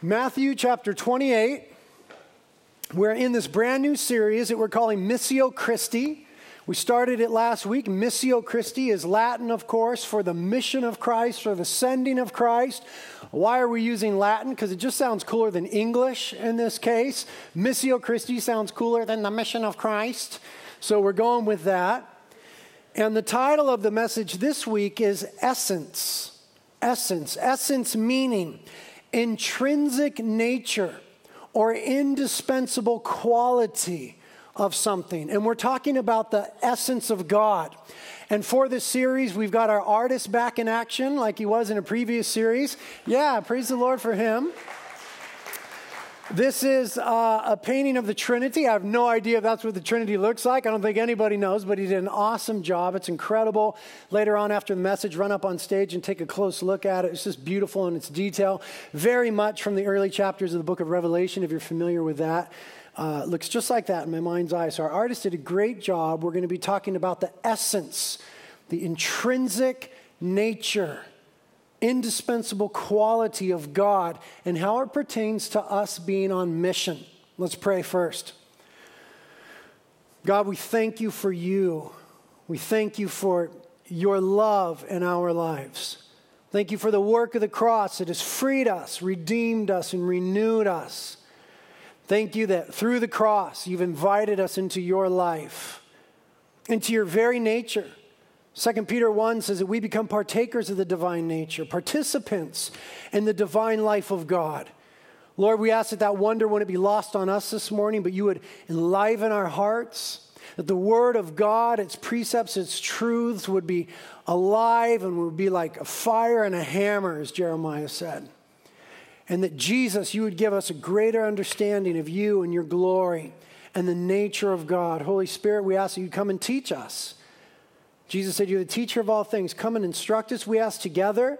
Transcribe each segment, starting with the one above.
Matthew chapter 28. We're in this brand new series that we're calling Missio Christi. We started it last week. Missio Christi is Latin, of course, for the mission of Christ, for the sending of Christ. Why are we using Latin? Because it just sounds cooler than English in this case. Missio Christi sounds cooler than the mission of Christ. So we're going with that. And the title of the message this week is Essence. Essence. Essence meaning intrinsic nature or indispensable quality of something. And we're talking about the essence of God. And for this series, we've got our artist back in action like he was in a previous series. Yeah, praise the Lord for him. This is uh, a painting of the Trinity. I have no idea if that's what the Trinity looks like. I don't think anybody knows, but he did an awesome job. It's incredible. Later on, after the message, run up on stage and take a close look at it. It's just beautiful in its detail. Very much from the early chapters of the book of Revelation, if you're familiar with that. Uh, looks just like that in my mind's eye. So, our artist did a great job. We're going to be talking about the essence, the intrinsic nature indispensable quality of God and how it pertains to us being on mission. Let's pray first. God, we thank you for you. We thank you for your love in our lives. Thank you for the work of the cross that has freed us, redeemed us, and renewed us. Thank you that through the cross you've invited us into your life, into your very nature. 2 Peter 1 says that we become partakers of the divine nature, participants in the divine life of God. Lord, we ask that that wonder wouldn't be lost on us this morning, but you would enliven our hearts, that the word of God, its precepts, its truths would be alive and would be like a fire and a hammer, as Jeremiah said. And that Jesus, you would give us a greater understanding of you and your glory and the nature of God. Holy Spirit, we ask that you come and teach us. Jesus said, You're the teacher of all things. Come and instruct us. We ask together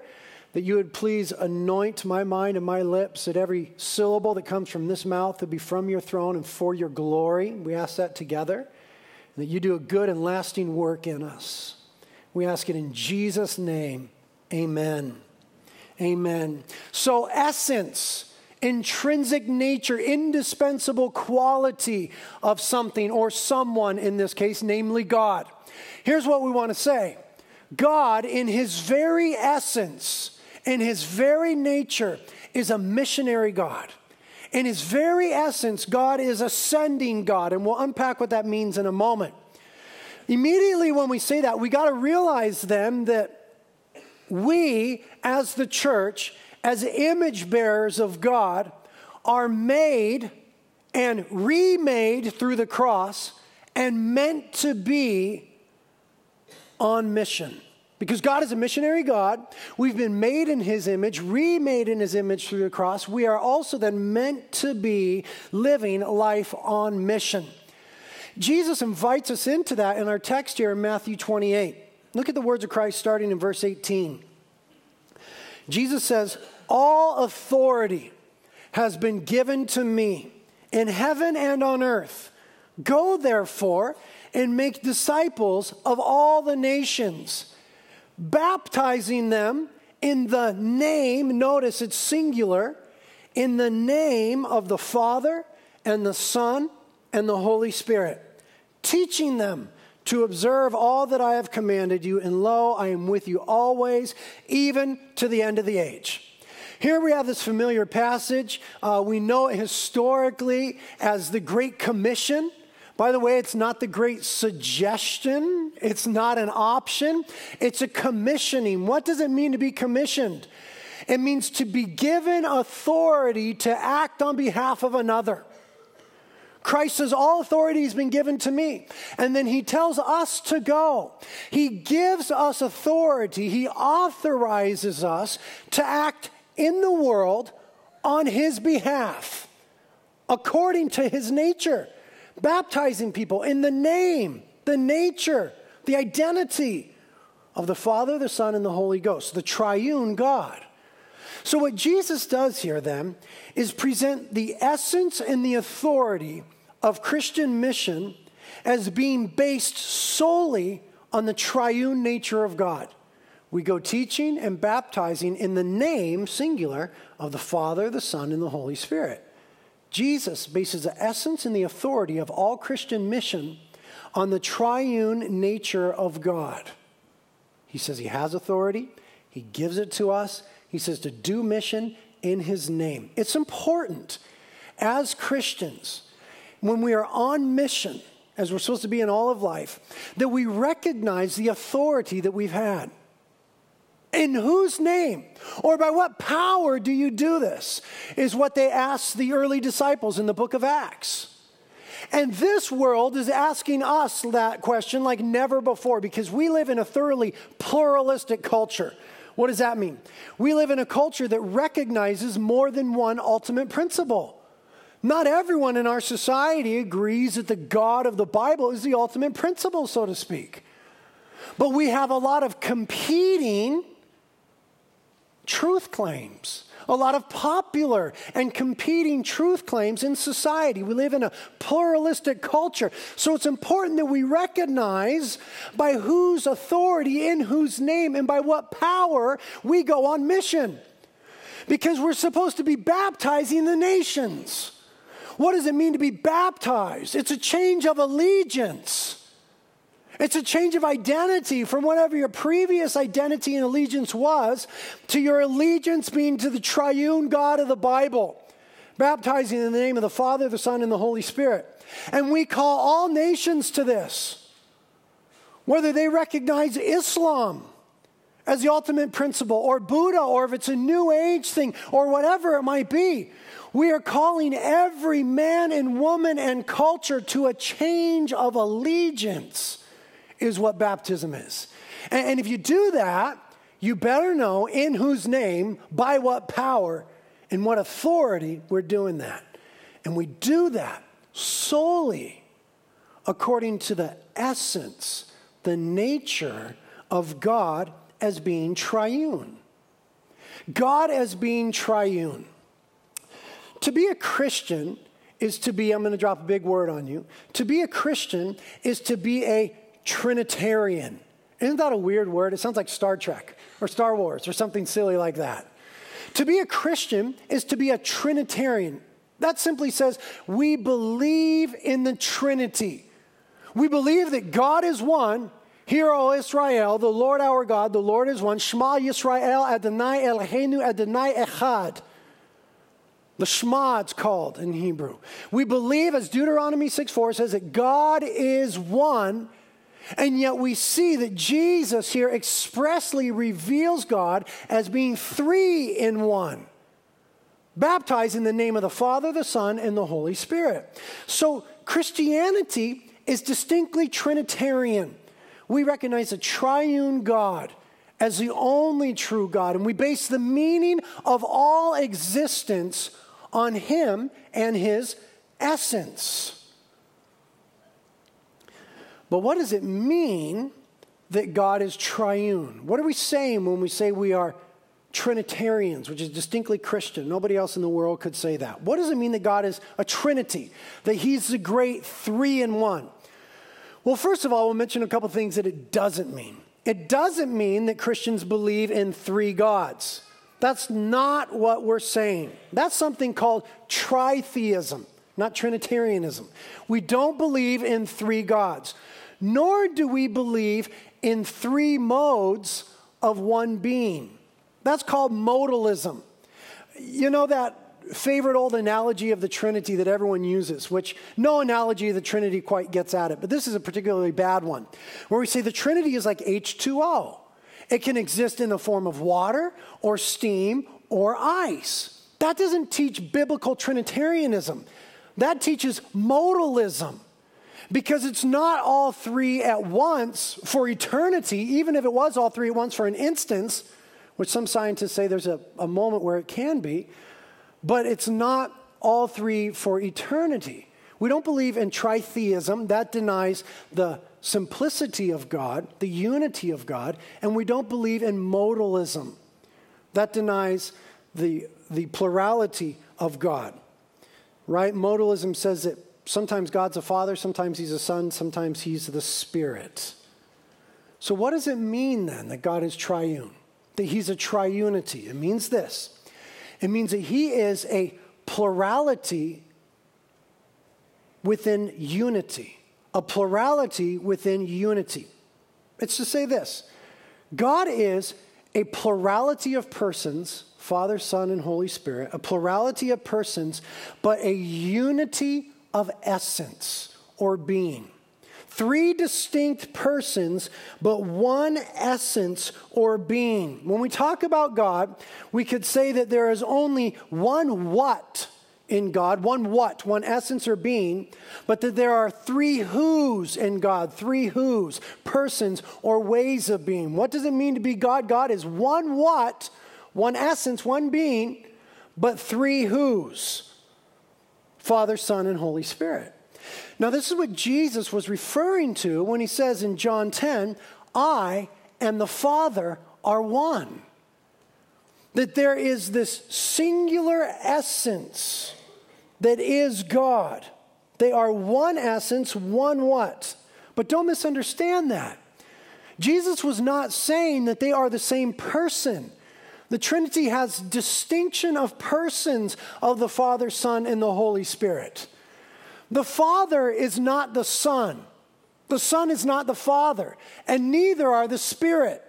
that you would please anoint my mind and my lips, that every syllable that comes from this mouth would be from your throne and for your glory. We ask that together. And that you do a good and lasting work in us. We ask it in Jesus' name. Amen. Amen. So, essence, intrinsic nature, indispensable quality of something or someone in this case, namely God. Here's what we want to say God, in his very essence, in his very nature, is a missionary God. In his very essence, God is a sending God, and we'll unpack what that means in a moment. Immediately, when we say that, we got to realize then that we, as the church, as image bearers of God, are made and remade through the cross and meant to be on mission. Because God is a missionary God. We've been made in His image, remade in His image through the cross. We are also then meant to be living life on mission. Jesus invites us into that in our text here in Matthew 28. Look at the words of Christ starting in verse 18. Jesus says, All authority has been given to me in heaven and on earth. Go therefore and make disciples of all the nations, baptizing them in the name, notice it's singular, in the name of the Father and the Son and the Holy Spirit, teaching them to observe all that I have commanded you, and lo, I am with you always, even to the end of the age. Here we have this familiar passage. Uh, we know it historically as the Great Commission. By the way, it's not the great suggestion, it's not an option, it's a commissioning. What does it mean to be commissioned? It means to be given authority to act on behalf of another. Christ says, All authority has been given to me. And then he tells us to go. He gives us authority, he authorizes us to act in the world on his behalf, according to his nature baptizing people in the name, the nature, the identity of the Father, the Son, and the Holy Ghost, the triune God. So, what Jesus does here then is present the essence and the authority of Christian mission as being based solely on the triune nature of God. we go teaching and baptizing in the name, singular, of the Father, the Son, and the Holy Spirit. Jesus bases the essence and the authority of all Christian mission on the triune nature of God. He says he has authority, he gives it to us. He says to do mission in his name. It's important as Christians, when we are on mission, as we're supposed to be in all of life, that we recognize the authority that we've had. In whose name or by what power do you do this? Is what they asked the early disciples in the book of Acts. And this world is asking us that question like never before because we live in a thoroughly pluralistic culture. What does that mean? We live in a culture that recognizes more than one ultimate principle. Not everyone in our society agrees that the God of the Bible is the ultimate principle, so to speak. But we have a lot of competing truth claims, a lot of popular and competing truth claims in society. We live in a pluralistic culture. So it's important that we recognize by whose authority, in whose name, and by what power we go on mission. Because we're supposed to be baptizing the nations. What does it mean to be baptized? It's a change of allegiance. It's a change of identity from whatever your previous identity and allegiance was to your allegiance being to the triune God of the Bible, baptizing in the name of the Father, the Son, and the Holy Spirit. And we call all nations to this, whether they recognize Islam as the ultimate principle, or Buddha, or if it's a New Age thing, or whatever it might be. We are calling every man and woman and culture to a change of allegiance is what baptism is. And, and if you do that, you better know in whose name, by what power, and what authority we're doing that. And we do that solely according to the essence, the nature of God as being triune. God as being triune. To be a Christian is to be, I'm going to drop a big word on you. To be a Christian is to be a Trinitarian. Isn't that a weird word? It sounds like Star Trek or Star Wars or something silly like that. To be a Christian is to be a Trinitarian. That simply says we believe in the Trinity. We believe that God is one. Hear, O Israel, the Lord our God, the Lord is one. Shema Yisrael Adonai Eloheinu Adonai Echad. The Shema, it's called in Hebrew. We believe, as Deuteronomy 6 4 says, that God is one and yet we see that Jesus here expressly reveals God as being three in one, baptized in the name of the Father, the Son, and the Holy Spirit. So Christianity is distinctly Trinitarian. We recognize a triune God as the only true God, and we base the meaning of all existence on Him and His essence. But what does it mean that God is triune? What are we saying when we say we are Trinitarians, which is distinctly Christian? Nobody else in the world could say that. What does it mean that God is a Trinity, that He's the great three in one? Well, first of all, we'll mention a couple things that it doesn't mean. It doesn't mean that Christians believe in three gods. That's not what we're saying. That's something called tritheism, not Trinitarianism. We don't believe in three gods nor do we believe in three modes of one being. That's called modalism. You know that favorite old analogy of the Trinity that everyone uses, which no analogy of the Trinity quite gets at it, but this is a particularly bad one, where we say the Trinity is like H2O. It can exist in the form of water or steam or ice. That doesn't teach biblical Trinitarianism. That teaches modalism because it's not all three at once for eternity, even if it was all three at once for an instance, which some scientists say there's a, a moment where it can be, but it's not all three for eternity. We don't believe in tritheism, that denies the simplicity of God, the unity of God, and we don't believe in modalism, that denies the, the plurality of God. Right? Modalism says that Sometimes God's a father, sometimes he's a son, sometimes he's the spirit. So, what does it mean then that God is triune? That He's a triunity? It means this it means that He is a plurality within unity, a plurality within unity. It's to say this God is a plurality of persons, Father, Son, and Holy Spirit, a plurality of persons, but a unity of essence or being. Three distinct persons, but one essence or being. When we talk about God, we could say that there is only one what in God, one what, one essence or being, but that there are three who's in God, three who's, persons or ways of being. What does it mean to be God? God is one what, one essence, one being, but three who's Father, Son, and Holy Spirit. Now, this is what Jesus was referring to when he says in John 10, I and the Father are one. That there is this singular essence that is God. They are one essence, one what? But don't misunderstand that. Jesus was not saying that they are the same person. The Trinity has distinction of persons of the Father, Son, and the Holy Spirit. The Father is not the Son. The Son is not the Father, and neither are the Spirit.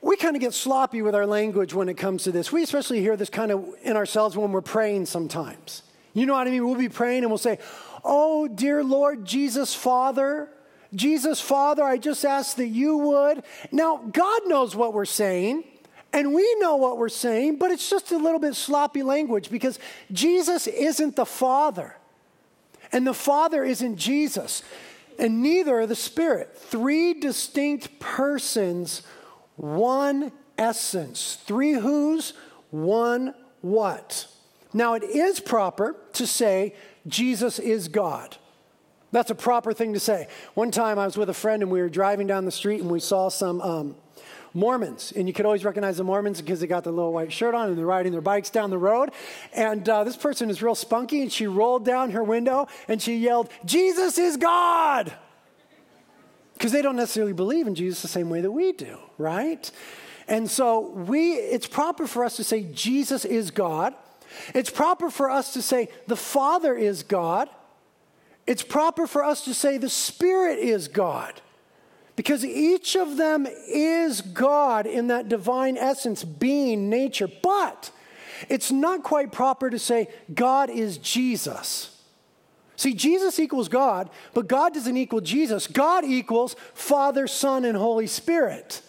We kind of get sloppy with our language when it comes to this. We especially hear this kind of in ourselves when we're praying sometimes. You know what I mean? We'll be praying and we'll say, Oh, dear Lord Jesus, Father, Jesus, Father, I just ask that you would. Now, God knows what we're saying. And we know what we're saying, but it's just a little bit sloppy language because Jesus isn't the Father. And the Father isn't Jesus. And neither are the Spirit. Three distinct persons, one essence. Three who's, one what. Now, it is proper to say Jesus is God. That's a proper thing to say. One time I was with a friend and we were driving down the street and we saw some um, Mormons. And you could always recognize the Mormons because they got the little white shirt on and they're riding their bikes down the road. And uh, this person is real spunky and she rolled down her window and she yelled, Jesus is God! Because they don't necessarily believe in Jesus the same way that we do, right? And so we, it's proper for us to say Jesus is God. It's proper for us to say the Father is God. It's proper for us to say the Spirit is God. Because each of them is God in that divine essence, being, nature. But it's not quite proper to say God is Jesus. See, Jesus equals God, but God doesn't equal Jesus. God equals Father, Son, and Holy Spirit.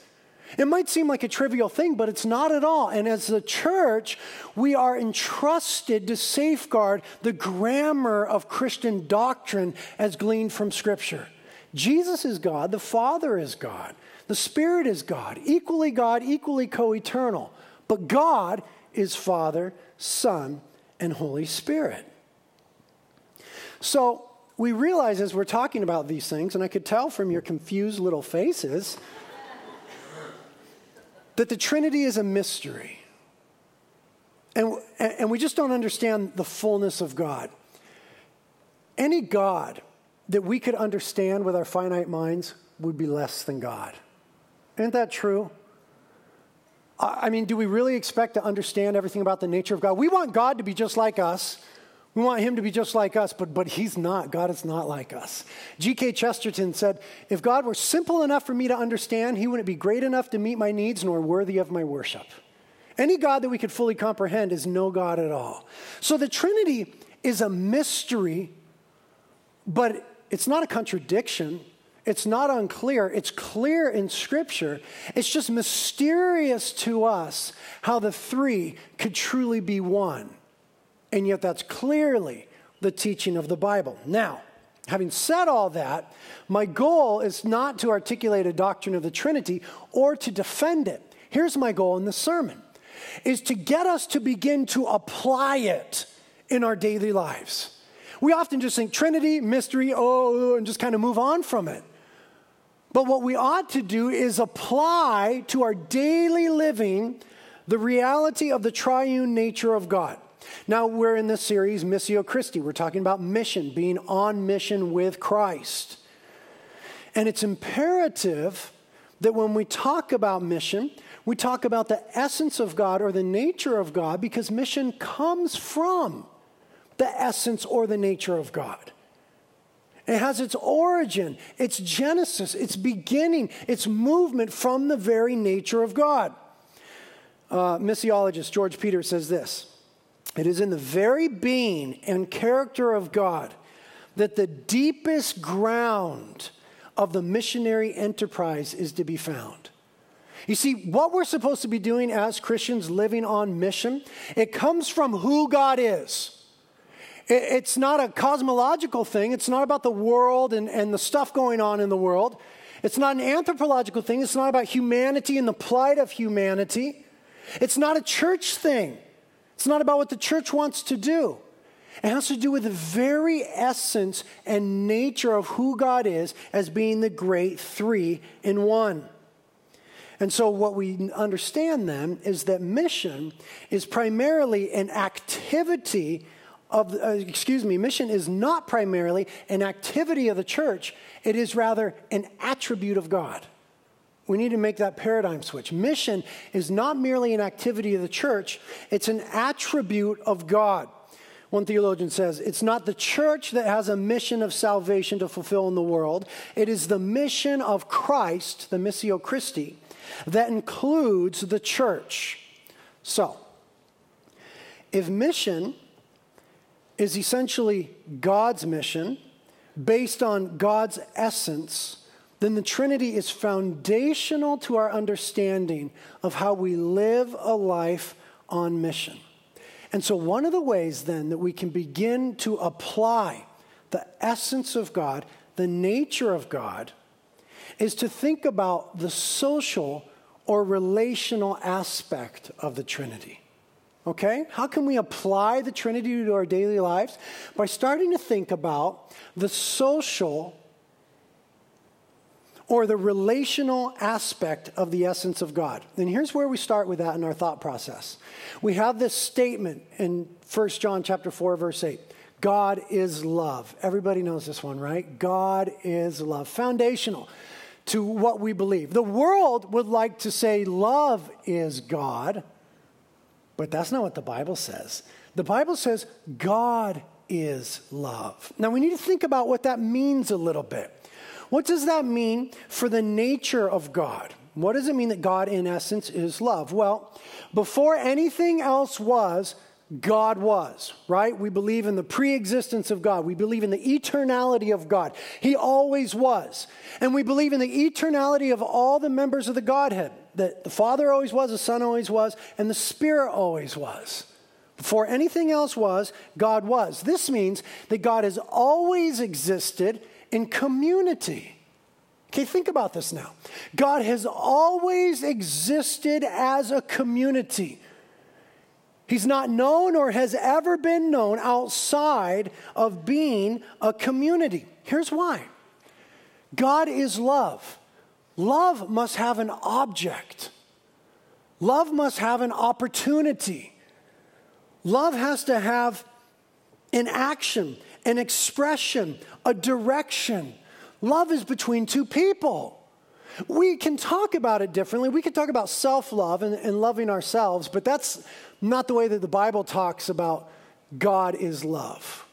It might seem like a trivial thing, but it's not at all. And as the church, we are entrusted to safeguard the grammar of Christian doctrine as gleaned from Scripture. Jesus is God, the Father is God, the Spirit is God, equally God, equally co eternal. But God is Father, Son, and Holy Spirit. So we realize as we're talking about these things, and I could tell from your confused little faces that the Trinity is a mystery. And, and we just don't understand the fullness of God. Any God that we could understand with our finite minds would be less than God. Isn't that true? I mean, do we really expect to understand everything about the nature of God? We want God to be just like us. We want him to be just like us, but, but he's not. God is not like us. G.K. Chesterton said, If God were simple enough for me to understand, he wouldn't be great enough to meet my needs nor worthy of my worship. Any God that we could fully comprehend is no God at all. So the Trinity is a mystery, but it's not a contradiction. It's not unclear. It's clear in Scripture. It's just mysterious to us how the three could truly be one. And yet, that's clearly the teaching of the Bible. Now, having said all that, my goal is not to articulate a doctrine of the Trinity or to defend it. Here's my goal in the sermon is to get us to begin to apply it in our daily lives. We often just think Trinity, mystery, oh, and just kind of move on from it. But what we ought to do is apply to our daily living the reality of the triune nature of God. Now, we're in this series, Missio Christi. We're talking about mission, being on mission with Christ. And it's imperative that when we talk about mission, we talk about the essence of God or the nature of God because mission comes from the essence or the nature of God. It has its origin, its genesis, its beginning, its movement from the very nature of God. Uh, missiologist George Peter says this It is in the very being and character of God that the deepest ground of the missionary enterprise is to be found. You see, what we're supposed to be doing as Christians living on mission, it comes from who God is. It's not a cosmological thing. It's not about the world and, and the stuff going on in the world. It's not an anthropological thing. It's not about humanity and the plight of humanity. It's not a church thing. It's not about what the church wants to do. It has to do with the very essence and nature of who God is as being the great three in one. And so, what we understand then is that mission is primarily an activity of, uh, excuse me, mission is not primarily an activity of the church, it is rather an attribute of God. We need to make that paradigm switch. Mission is not merely an activity of the church, it's an attribute of God. One theologian says, It's not the church that has a mission of salvation to fulfill in the world. It is the mission of Christ, the Missio Christi, that includes the church. So, if mission is essentially God's mission based on God's essence, then the Trinity is foundational to our understanding of how we live a life on mission. And so, one of the ways then that we can begin to apply the essence of God, the nature of God, is to think about the social or relational aspect of the Trinity. Okay? How can we apply the Trinity to our daily lives? By starting to think about the social or the relational aspect of the essence of God. And here's where we start with that in our thought process. We have this statement in 1 John chapter 4 verse 8. God is love. Everybody knows this one, right? God is love. Foundational to what we believe. The world would like to say love is God, but that's not what the Bible says. The Bible says God is love. Now we need to think about what that means a little bit. What does that mean for the nature of God? What does it mean that God, in essence, is love? Well, before anything else was, God was, right? We believe in the pre existence of God. We believe in the eternality of God. He always was. And we believe in the eternality of all the members of the Godhead that the Father always was, the Son always was, and the Spirit always was. Before anything else was, God was. This means that God has always existed in community. Okay, think about this now. God has always existed as a community. He's not known or has ever been known outside of being a community. Here's why God is love. Love must have an object, love must have an opportunity. Love has to have an action, an expression, a direction. Love is between two people. We can talk about it differently. We can talk about self love and, and, loving ourselves, but that's not the way that the Bible talks about God is love.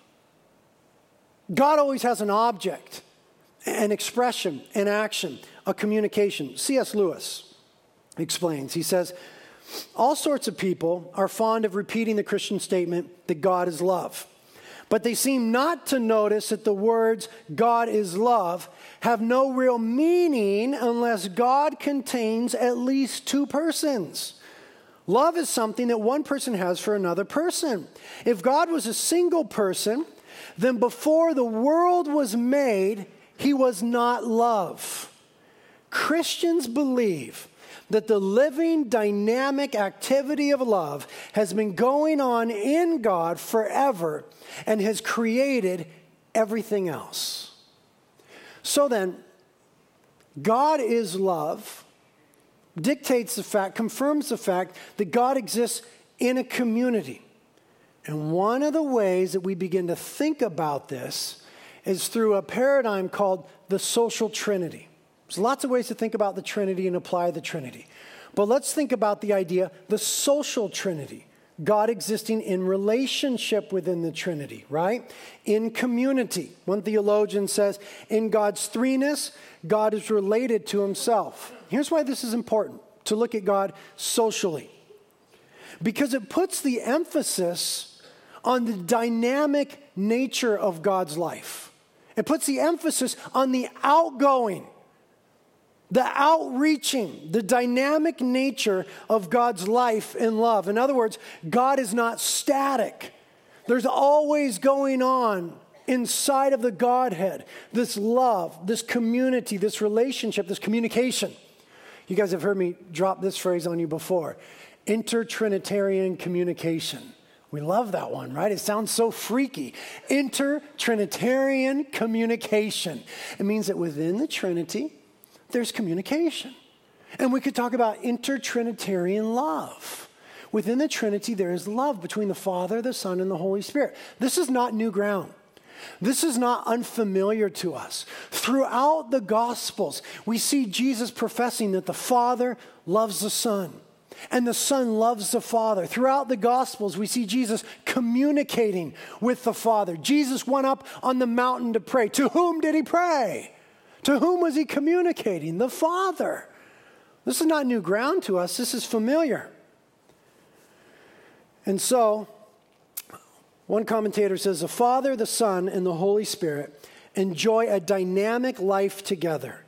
God always has an object, an expression, an action, a communication. C.S. Lewis explains. He says, All sorts of people are fond of repeating the Christian statement that God is love. But they seem not to notice that the words God is love have no real meaning unless God contains at least two persons. Love is something that one person has for another person. If God was a single person, then before the world was made, he was not love. Christians believe that the living, dynamic activity of love has been going on in God forever and has created everything else. So then, God is love, dictates the fact, confirms the fact that God exists in a community. And one of the ways that we begin to think about this is through a paradigm called the social trinity. There's lots of ways to think about the Trinity and apply the Trinity. But let's think about the idea, the social Trinity. God existing in relationship within the Trinity, right? In community. One theologian says, in God's threeness, God is related to himself. Here's why this is important to look at God socially because it puts the emphasis on the dynamic nature of God's life. It puts the emphasis on the outgoing, the outreaching, the dynamic nature of God's life and love. In other words, God is not static, there's always going on inside of the Godhead this love, this community, this relationship, this communication. You guys have heard me drop this phrase on you before intertrinitarian communication. We love that one, right? It sounds so freaky. Intertrinitarian communication. It means that within the Trinity, there's communication. And we could talk about intertrinitarian love. Within the Trinity, there is love between the Father, the Son, and the Holy Spirit. This is not new ground. This is not unfamiliar to us. Throughout the Gospels, we see Jesus professing that the Father loves the Son and the Son loves the Father. Throughout the Gospels, we see Jesus communicating with the Father. Jesus went up on the mountain to pray. To whom did he pray? To whom was he communicating? The Father. This is not new ground to us, this is familiar. And so, one commentator says the Father, the Son, and the Holy Spirit enjoy a dynamic life together,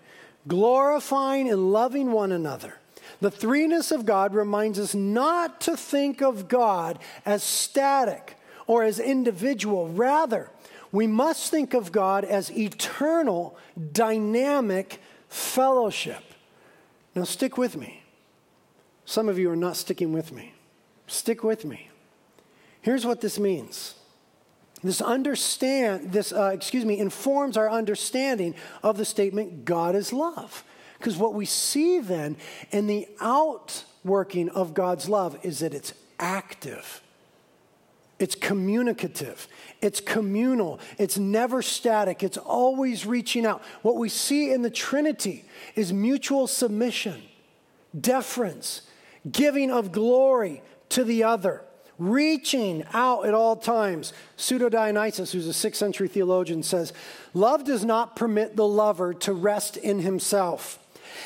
glorifying and loving one another. The threeness of God reminds us not to think of God as static or as individual. Rather, we must think of God as eternal, dynamic fellowship. Now, stick with me. Some of you are not sticking with me. Stick with me. Here's what this means. This understand this uh, excuse me informs our understanding of the statement God is love. Because what we see then in the outworking of God's love is that it's active. It's communicative. It's communal. It's never static. It's always reaching out. What we see in the Trinity is mutual submission, deference, giving of glory to the other, reaching out at all times. Pseudo Dionysius, who's a sixth century theologian, says, Love does not permit the lover to rest in himself.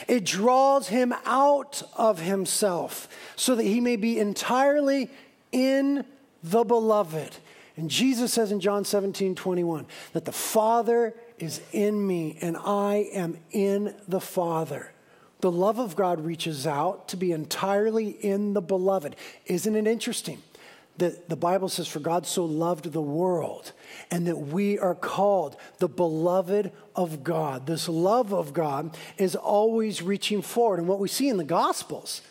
It draws him out of himself so that he may be entirely in the beloved. And Jesus says in John 17, 21, that the Father is in me and I am in the Father. The love of God reaches out to be entirely in the beloved. Isn't it interesting? that the Bible says, For God so loved the world, and that we are called the beloved of God. This love of God is always reaching forward. And what we see in the Gospels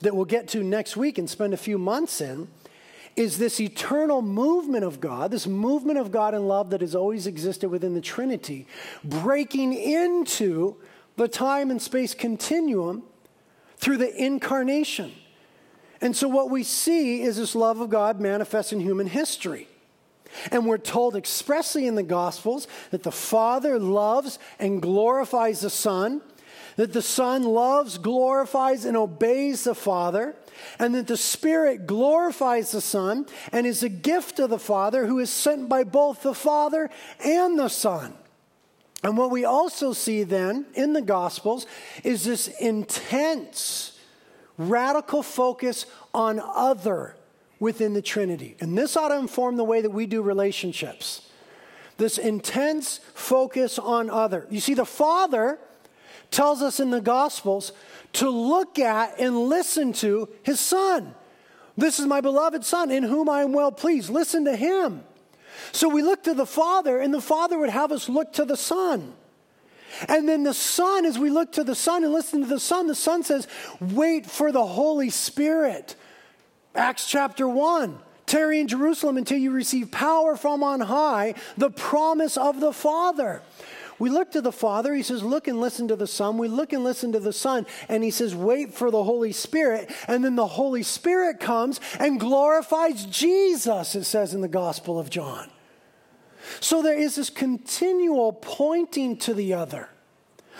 that we'll get to next week and spend a few months in is this eternal movement of God, this movement of God in love that has always existed within the Trinity, breaking into the time and space continuum through the incarnation. And so, what we see is this love of God manifest in human history. And we're told expressly in the Gospels that the Father loves and glorifies the Son, that the Son loves, glorifies, and obeys the Father, and that the Spirit glorifies the Son and is a gift of the Father who is sent by both the Father and the Son. And what we also see then in the Gospels is this intense, radical focus on other within the Trinity. And this ought to inform the way that we do relationships. This intense focus on other. You see, the Father tells us in the Gospels to look at and listen to his son. This is my beloved son in whom I am well pleased. Listen to him. So we look to the Father, and the Father would have us look to the Son. And then the Son, as we look to the Son and listen to the Son, the Son says, Wait for the Holy Spirit. Acts chapter 1. Tarry in Jerusalem until you receive power from on high, the promise of the Father. We look to the Father, he says, Look and listen to the Son. We look and listen to the Son, and he says, Wait for the Holy Spirit. And then the Holy Spirit comes and glorifies Jesus, it says in the Gospel of John. So there is this continual pointing to the other.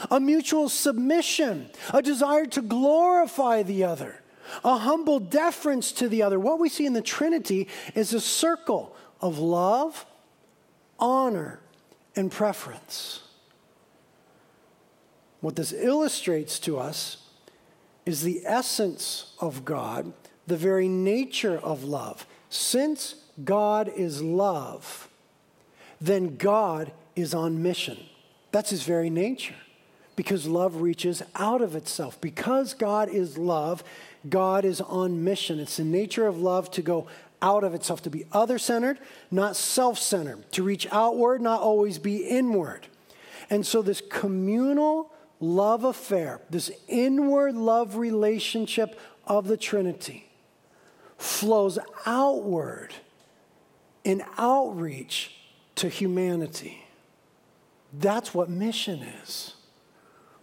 a mutual submission, a desire to glorify the other, a humble deference to the other. What we see in the Trinity is a circle of love, honor, and preference. What this illustrates to us is the essence of God, the very nature of love. Since God is love, then God is on mission. That's his very nature because love reaches out of itself. Because God is love, God is on mission. It's the nature of love to go out of itself, to be other centered, not self centered, to reach outward, not always be inward. And so, this communal love affair, this inward love relationship of the Trinity, flows outward in outreach to humanity. That's what mission is.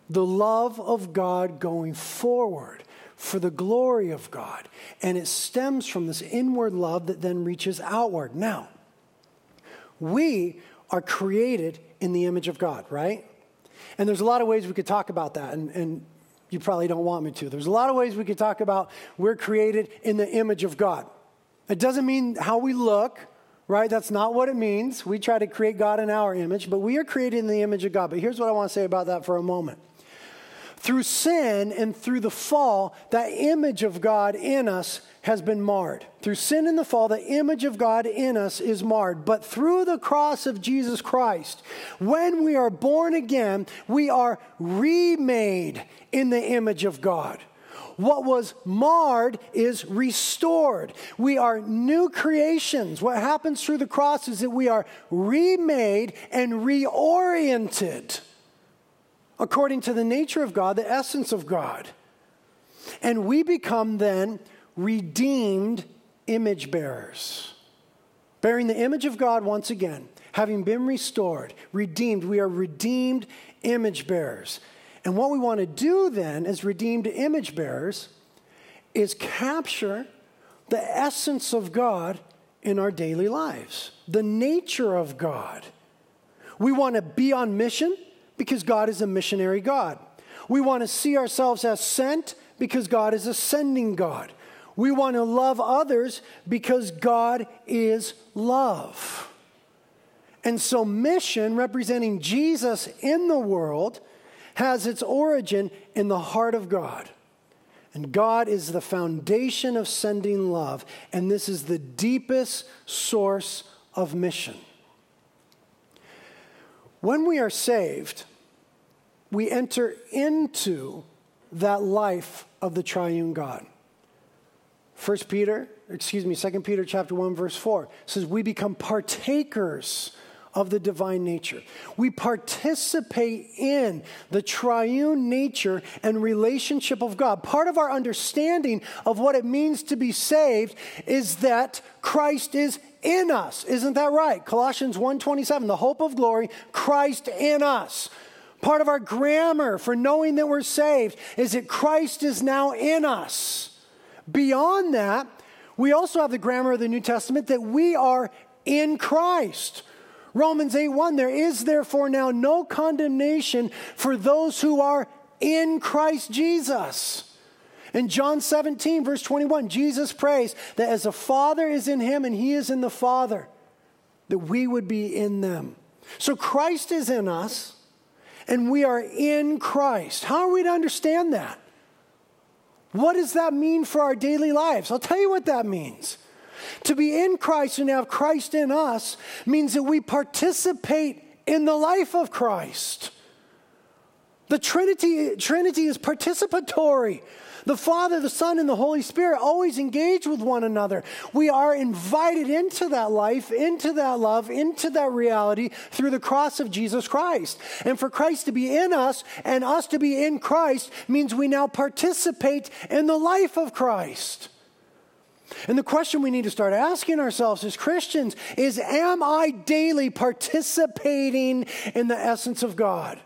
The love of God going forward for the glory of God. And it stems from this inward love that then reaches outward. Now, we are created in the image of God, right? And there's a lot of ways we could talk about that, and, and you probably don't want me to. There's a lot of ways we could talk about we're created in the image of God. It doesn't mean how we look, right? That's not what it means. We try to create God in our image, but we are created in the image of God. But here's what I want to say about that for a moment. Through sin and through the fall, that image of God in us has been marred. Through sin and the fall, the image of God in us is marred. But through the cross of Jesus Christ, when we are born again, we are remade in the image of God. What was marred is restored. We are new creations. What happens through the cross is that we are remade and reoriented according to the nature of God, the essence of God. And we become then redeemed image bearers, bearing the image of God once again, having been restored, redeemed. We are redeemed image bearers. And what we want to do then as redeemed image bearers is capture the essence of God in our daily lives, the nature of God. We want to be on mission because God is a missionary God. We want to see ourselves as sent because God is a sending God. We want to love others because God is love. And so, mission representing Jesus in the world has its origin in the heart of God. And God is the foundation of sending love, and this is the deepest source of mission. When we are saved, we enter into that life of the triune God. First Peter, excuse me, Second Peter chapter 1 verse 4 says we become partakers of the divine nature. We participate in the triune nature and relationship of God. Part of our understanding of what it means to be saved is that Christ is in us. Isn't that right? Colossians 1:27, the hope of glory, Christ in us. Part of our grammar for knowing that we're saved is that Christ is now in us. Beyond that, we also have the grammar of the New Testament that we are in Christ. Romans 8 1, there is therefore now no condemnation for those who are in Christ Jesus. In John 17, verse 21, Jesus prays that as the Father is in him and he is in the Father, that we would be in them. So Christ is in us and we are in Christ. How are we to understand that? What does that mean for our daily lives? I'll tell you what that means. To be in Christ and have Christ in us means that we participate in the life of Christ. The Trinity, Trinity is participatory. The Father, the Son, and the Holy Spirit always engage with one another. We are invited into that life, into that love, into that reality through the cross of Jesus Christ. And for Christ to be in us and us to be in Christ means we now participate in the life of Christ. And the question we need to start asking ourselves as Christians is Am I daily participating in the essence of God,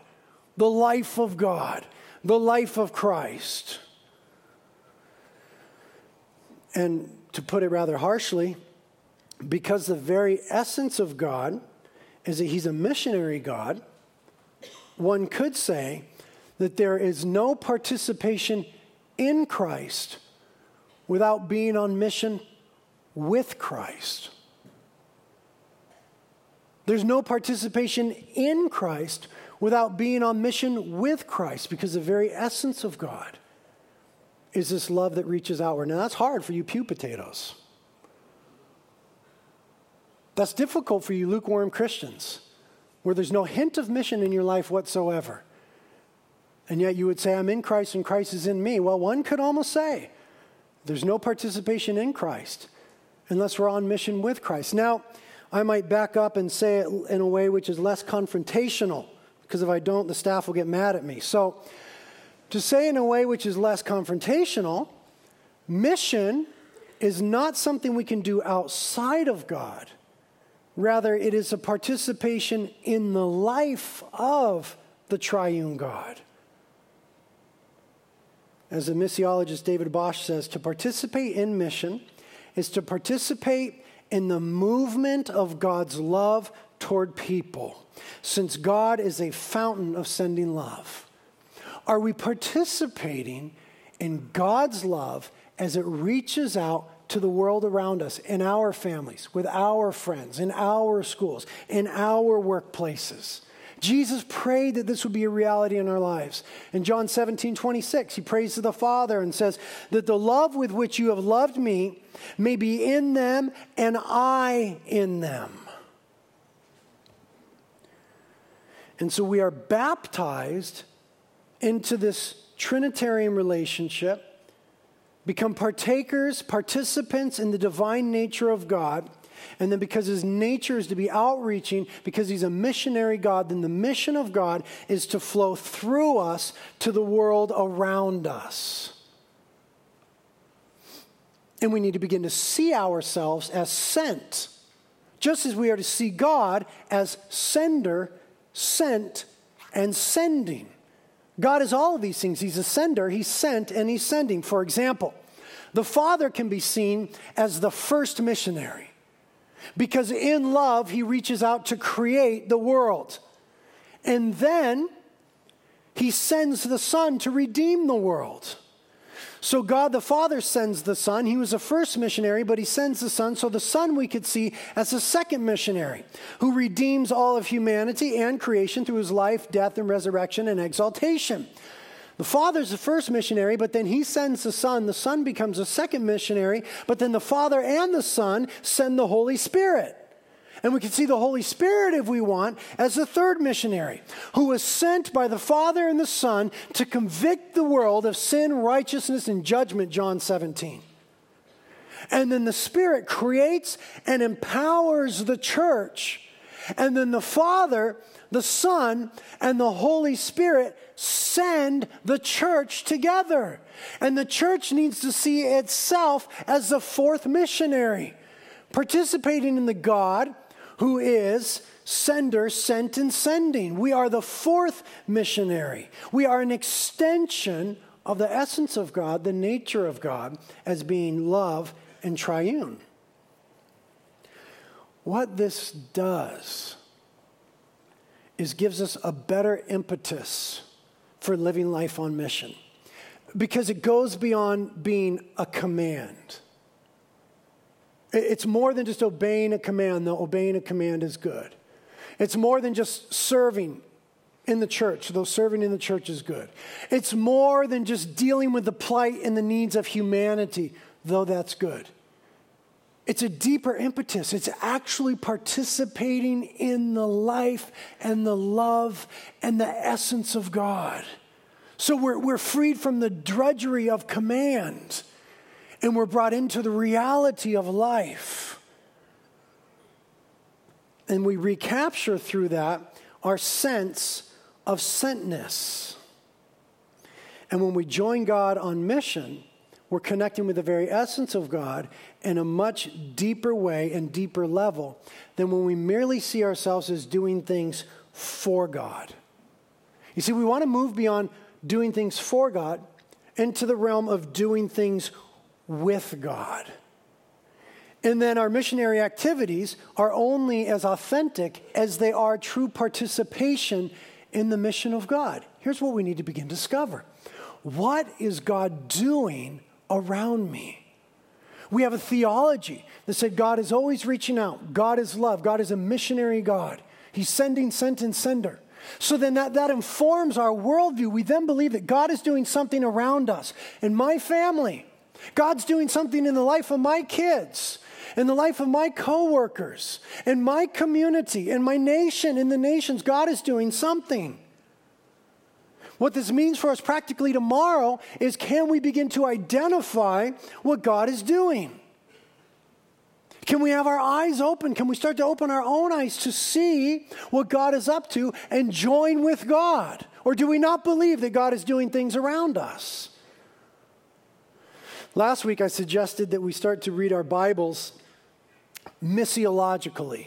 the life of God, the life of Christ? And to put it rather harshly, because the very essence of God is that He's a missionary God, one could say that there is no participation in Christ without being on mission with Christ. There's no participation in Christ without being on mission with Christ because the very essence of God is this love that reaches outward. Now, that's hard for you pew potatoes. That's difficult for you lukewarm Christians where there's no hint of mission in your life whatsoever. And yet you would say, I'm in Christ and Christ is in me. Well, one could almost say there's no participation in Christ unless we're on mission with Christ. Now, I might back up and say it in a way which is less confrontational, because if I don't, the staff will get mad at me. So, to say in a way which is less confrontational, mission is not something we can do outside of God. Rather, it is a participation in the life of the triune God. As the missiologist David Bosch says, to participate in mission is to participate in the movement of God's love toward people, since God is a fountain of sending love. Are we participating in God's love as it reaches out to the world around us, in our families, with our friends, in our schools, in our workplaces. Jesus prayed that this would be a reality in our lives. In John 17, 26, he prays to the Father and says, That the love with which you have loved me may be in them and I in them. And so we are baptized into this Trinitarian relationship become partakers, participants in the divine nature of God. And then, because his nature is to be outreaching, because he's a missionary God, then the mission of God is to flow through us to the world around us. And we need to begin to see ourselves as sent, just as we are to see God as sender, sent, and sending. God is all of these things. He's a sender, He's sent, and He's sending. For example, the Father can be seen as the first missionary because in love, He reaches out to create the world. And then He sends the Son to redeem the world. So God the Father sends the Son. He was a first missionary, but he sends the Son. So the Son we could see as the second missionary who redeems all of humanity and creation through his life, death, and resurrection and exaltation. The Father's the first missionary, but then he sends the Son. The Son becomes a second missionary, but then the Father and the Son send the Holy Spirit. And we can see the Holy Spirit, if we want, as the third missionary who was sent by the Father and the Son to convict the world of sin, righteousness, and judgment, John 17. And then the Spirit creates and empowers the church. And then the Father, the Son, and the Holy Spirit send the church together. And the church needs to see itself as the fourth missionary, participating in the God who is sender, sent, and sending. We are the fourth missionary. We are an extension of the essence of God, the nature of God, as being love and triune. What this does is gives us a better impetus for living life on mission because it goes beyond being a command. It's more than just obeying a command, though obeying a command is good. It's more than just serving in the church, though serving in the church is good. It's more than just dealing with the plight and the needs of humanity, though that's good. It's a deeper impetus. It's actually participating in the life and the love and the essence of God. So we're, we're freed from the drudgery of command and we're brought into the reality of life. And we recapture through that our sense of sentness. And when we join God on mission, we're connecting with the very essence of God in a much deeper way and deeper level than when we merely see ourselves as doing things for God. You see, we want to move beyond doing things for God into the realm of doing things with God. And then our missionary activities are only as authentic as they are true participation in the mission of God. Here's what we need to begin to discover What is God doing around me? We have a theology that said God is always reaching out, God is love, God is a missionary God. He's sending, sent, and sender. So then that, that informs our worldview. We then believe that God is doing something around us. In my family, God's doing something in the life of my kids, in the life of my coworkers, in my community, in my nation, in the nations. God is doing something. What this means for us practically tomorrow is can we begin to identify what God is doing? Can we have our eyes open? Can we start to open our own eyes to see what God is up to and join with God? Or do we not believe that God is doing things around us? Last week, I suggested that we start to read our Bibles missiologically.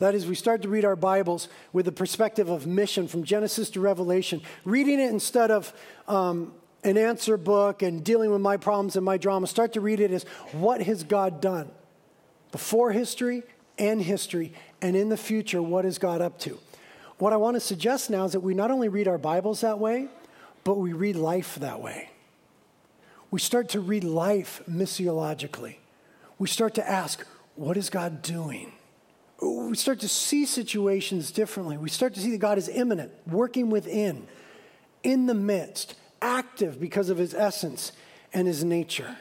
That is, we start to read our Bibles with the perspective of mission from Genesis to Revelation, reading it instead of um, an answer book and dealing with my problems and my drama. Start to read it as what has God done before history and history, and in the future, what is God up to? What I want to suggest now is that we not only read our Bibles that way, but we read life that way. We start to read life missiologically. We start to ask, what is God doing? we start to see situations differently. We start to see that God is immanent, working within, in the midst, active because of his essence and his nature.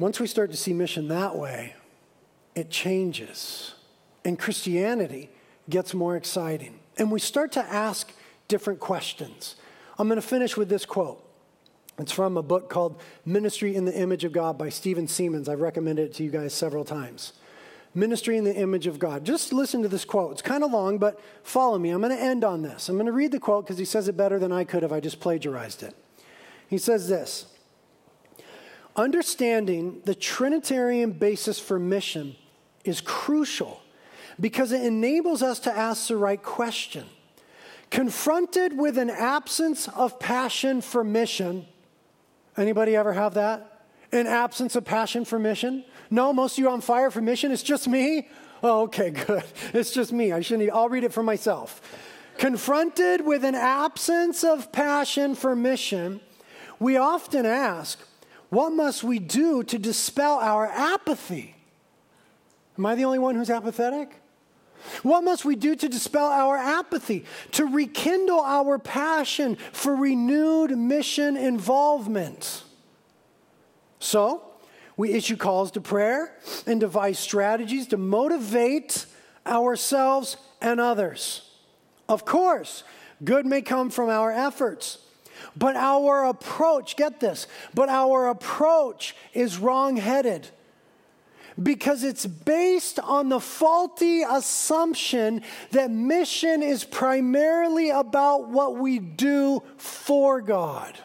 Once we start to see mission that way, it changes. And Christianity gets more exciting. And we start to ask different questions. I'm going to finish with this quote. It's from a book called Ministry in the Image of God by Stephen Seamands. I've recommended it to you guys several times. Ministry in the Image of God. Just listen to this quote. It's kind of long, but follow me. I'm going to end on this. I'm going to read the quote because he says it better than I could if I just plagiarized it. He says this Understanding the Trinitarian basis for mission is crucial because it enables us to ask the right question. Confronted with an absence of passion for mission, Anybody ever have that? An absence of passion for mission? No, most of you on fire for mission. It's just me. Oh, okay, good. It's just me. I shouldn't. I'll read it for myself. Confronted with an absence of passion for mission, we often ask, what must we do to dispel our apathy? Am I the only one who's apathetic? What must we do to dispel our apathy, to rekindle our passion for renewed mission involvement? So, we issue calls to prayer and devise strategies to motivate ourselves and others. Of course, good may come from our efforts, but our approach, get this, but our approach is wrong headed because it's based on the faulty assumption that mission is primarily about what we do for God.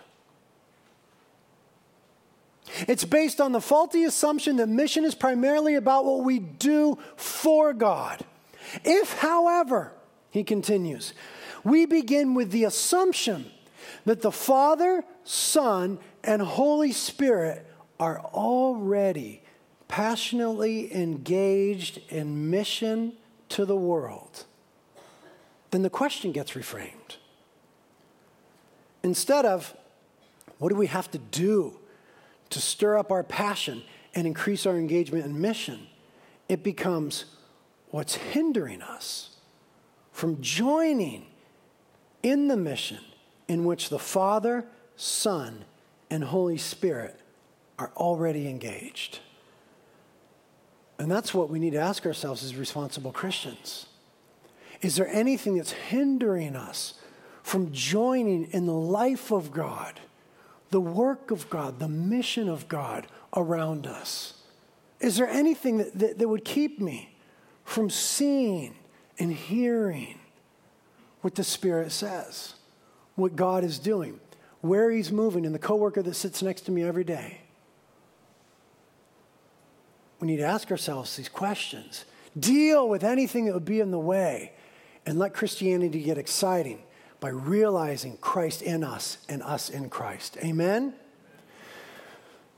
It's based on the faulty assumption that mission is primarily about what we do for God. If, however, he continues, we begin with the assumption that the Father, Son, and Holy Spirit are already passionately engaged in mission to the world, then the question gets reframed. Instead of, what do we have to do to stir up our passion and increase our engagement in mission? It becomes, what's hindering us from joining in the mission in which the Father, Son, and Holy Spirit are already engaged? And that's what we need to ask ourselves as responsible Christians. Is there anything that's hindering us from joining in the life of God, the work of God, the mission of God around us? Is there anything that, that, that would keep me from seeing and hearing what the Spirit says, what God is doing, where He's moving, and the coworker that sits next to me every day? We need to ask ourselves these questions. Deal with anything that would be in the way and let Christianity get exciting by realizing Christ in us and us in Christ. Amen?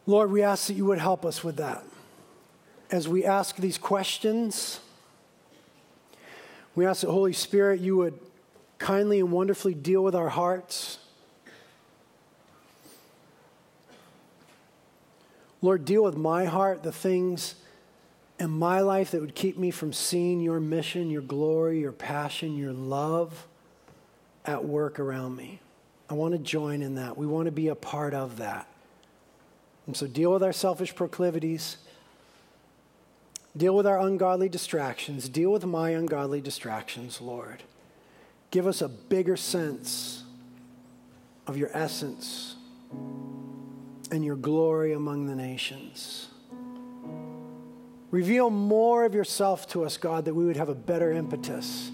Lord, we ask that you would help us with that. As we ask these questions, We ask that, Holy Spirit, you would kindly and wonderfully deal with our hearts. Lord, deal with my heart, the things in my life that would keep me from seeing your mission, your glory, your passion, your love at work around me. I want to join in that. We want to be a part of that. And so deal with our selfish proclivities, deal with our ungodly distractions, deal with my ungodly distractions, Lord. Give us a bigger sense of your essence and your glory among the nations. Reveal more of yourself to us, God, that we would have a better impetus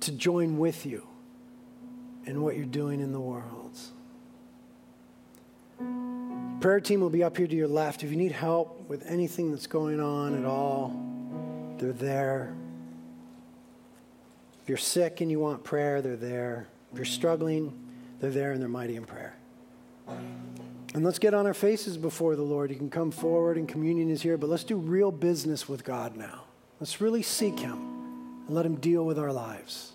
to join with you in what you're doing in the world. Prayer team will be up here to your left. If you need help with anything that's going on at all, they're there. If you're sick and you want prayer, they're there. If you're struggling, they're there and they're mighty in prayer. And let's get on our faces before the Lord. You can come forward and communion is here, but let's do real business with God now. Let's really seek Him and let Him deal with our lives.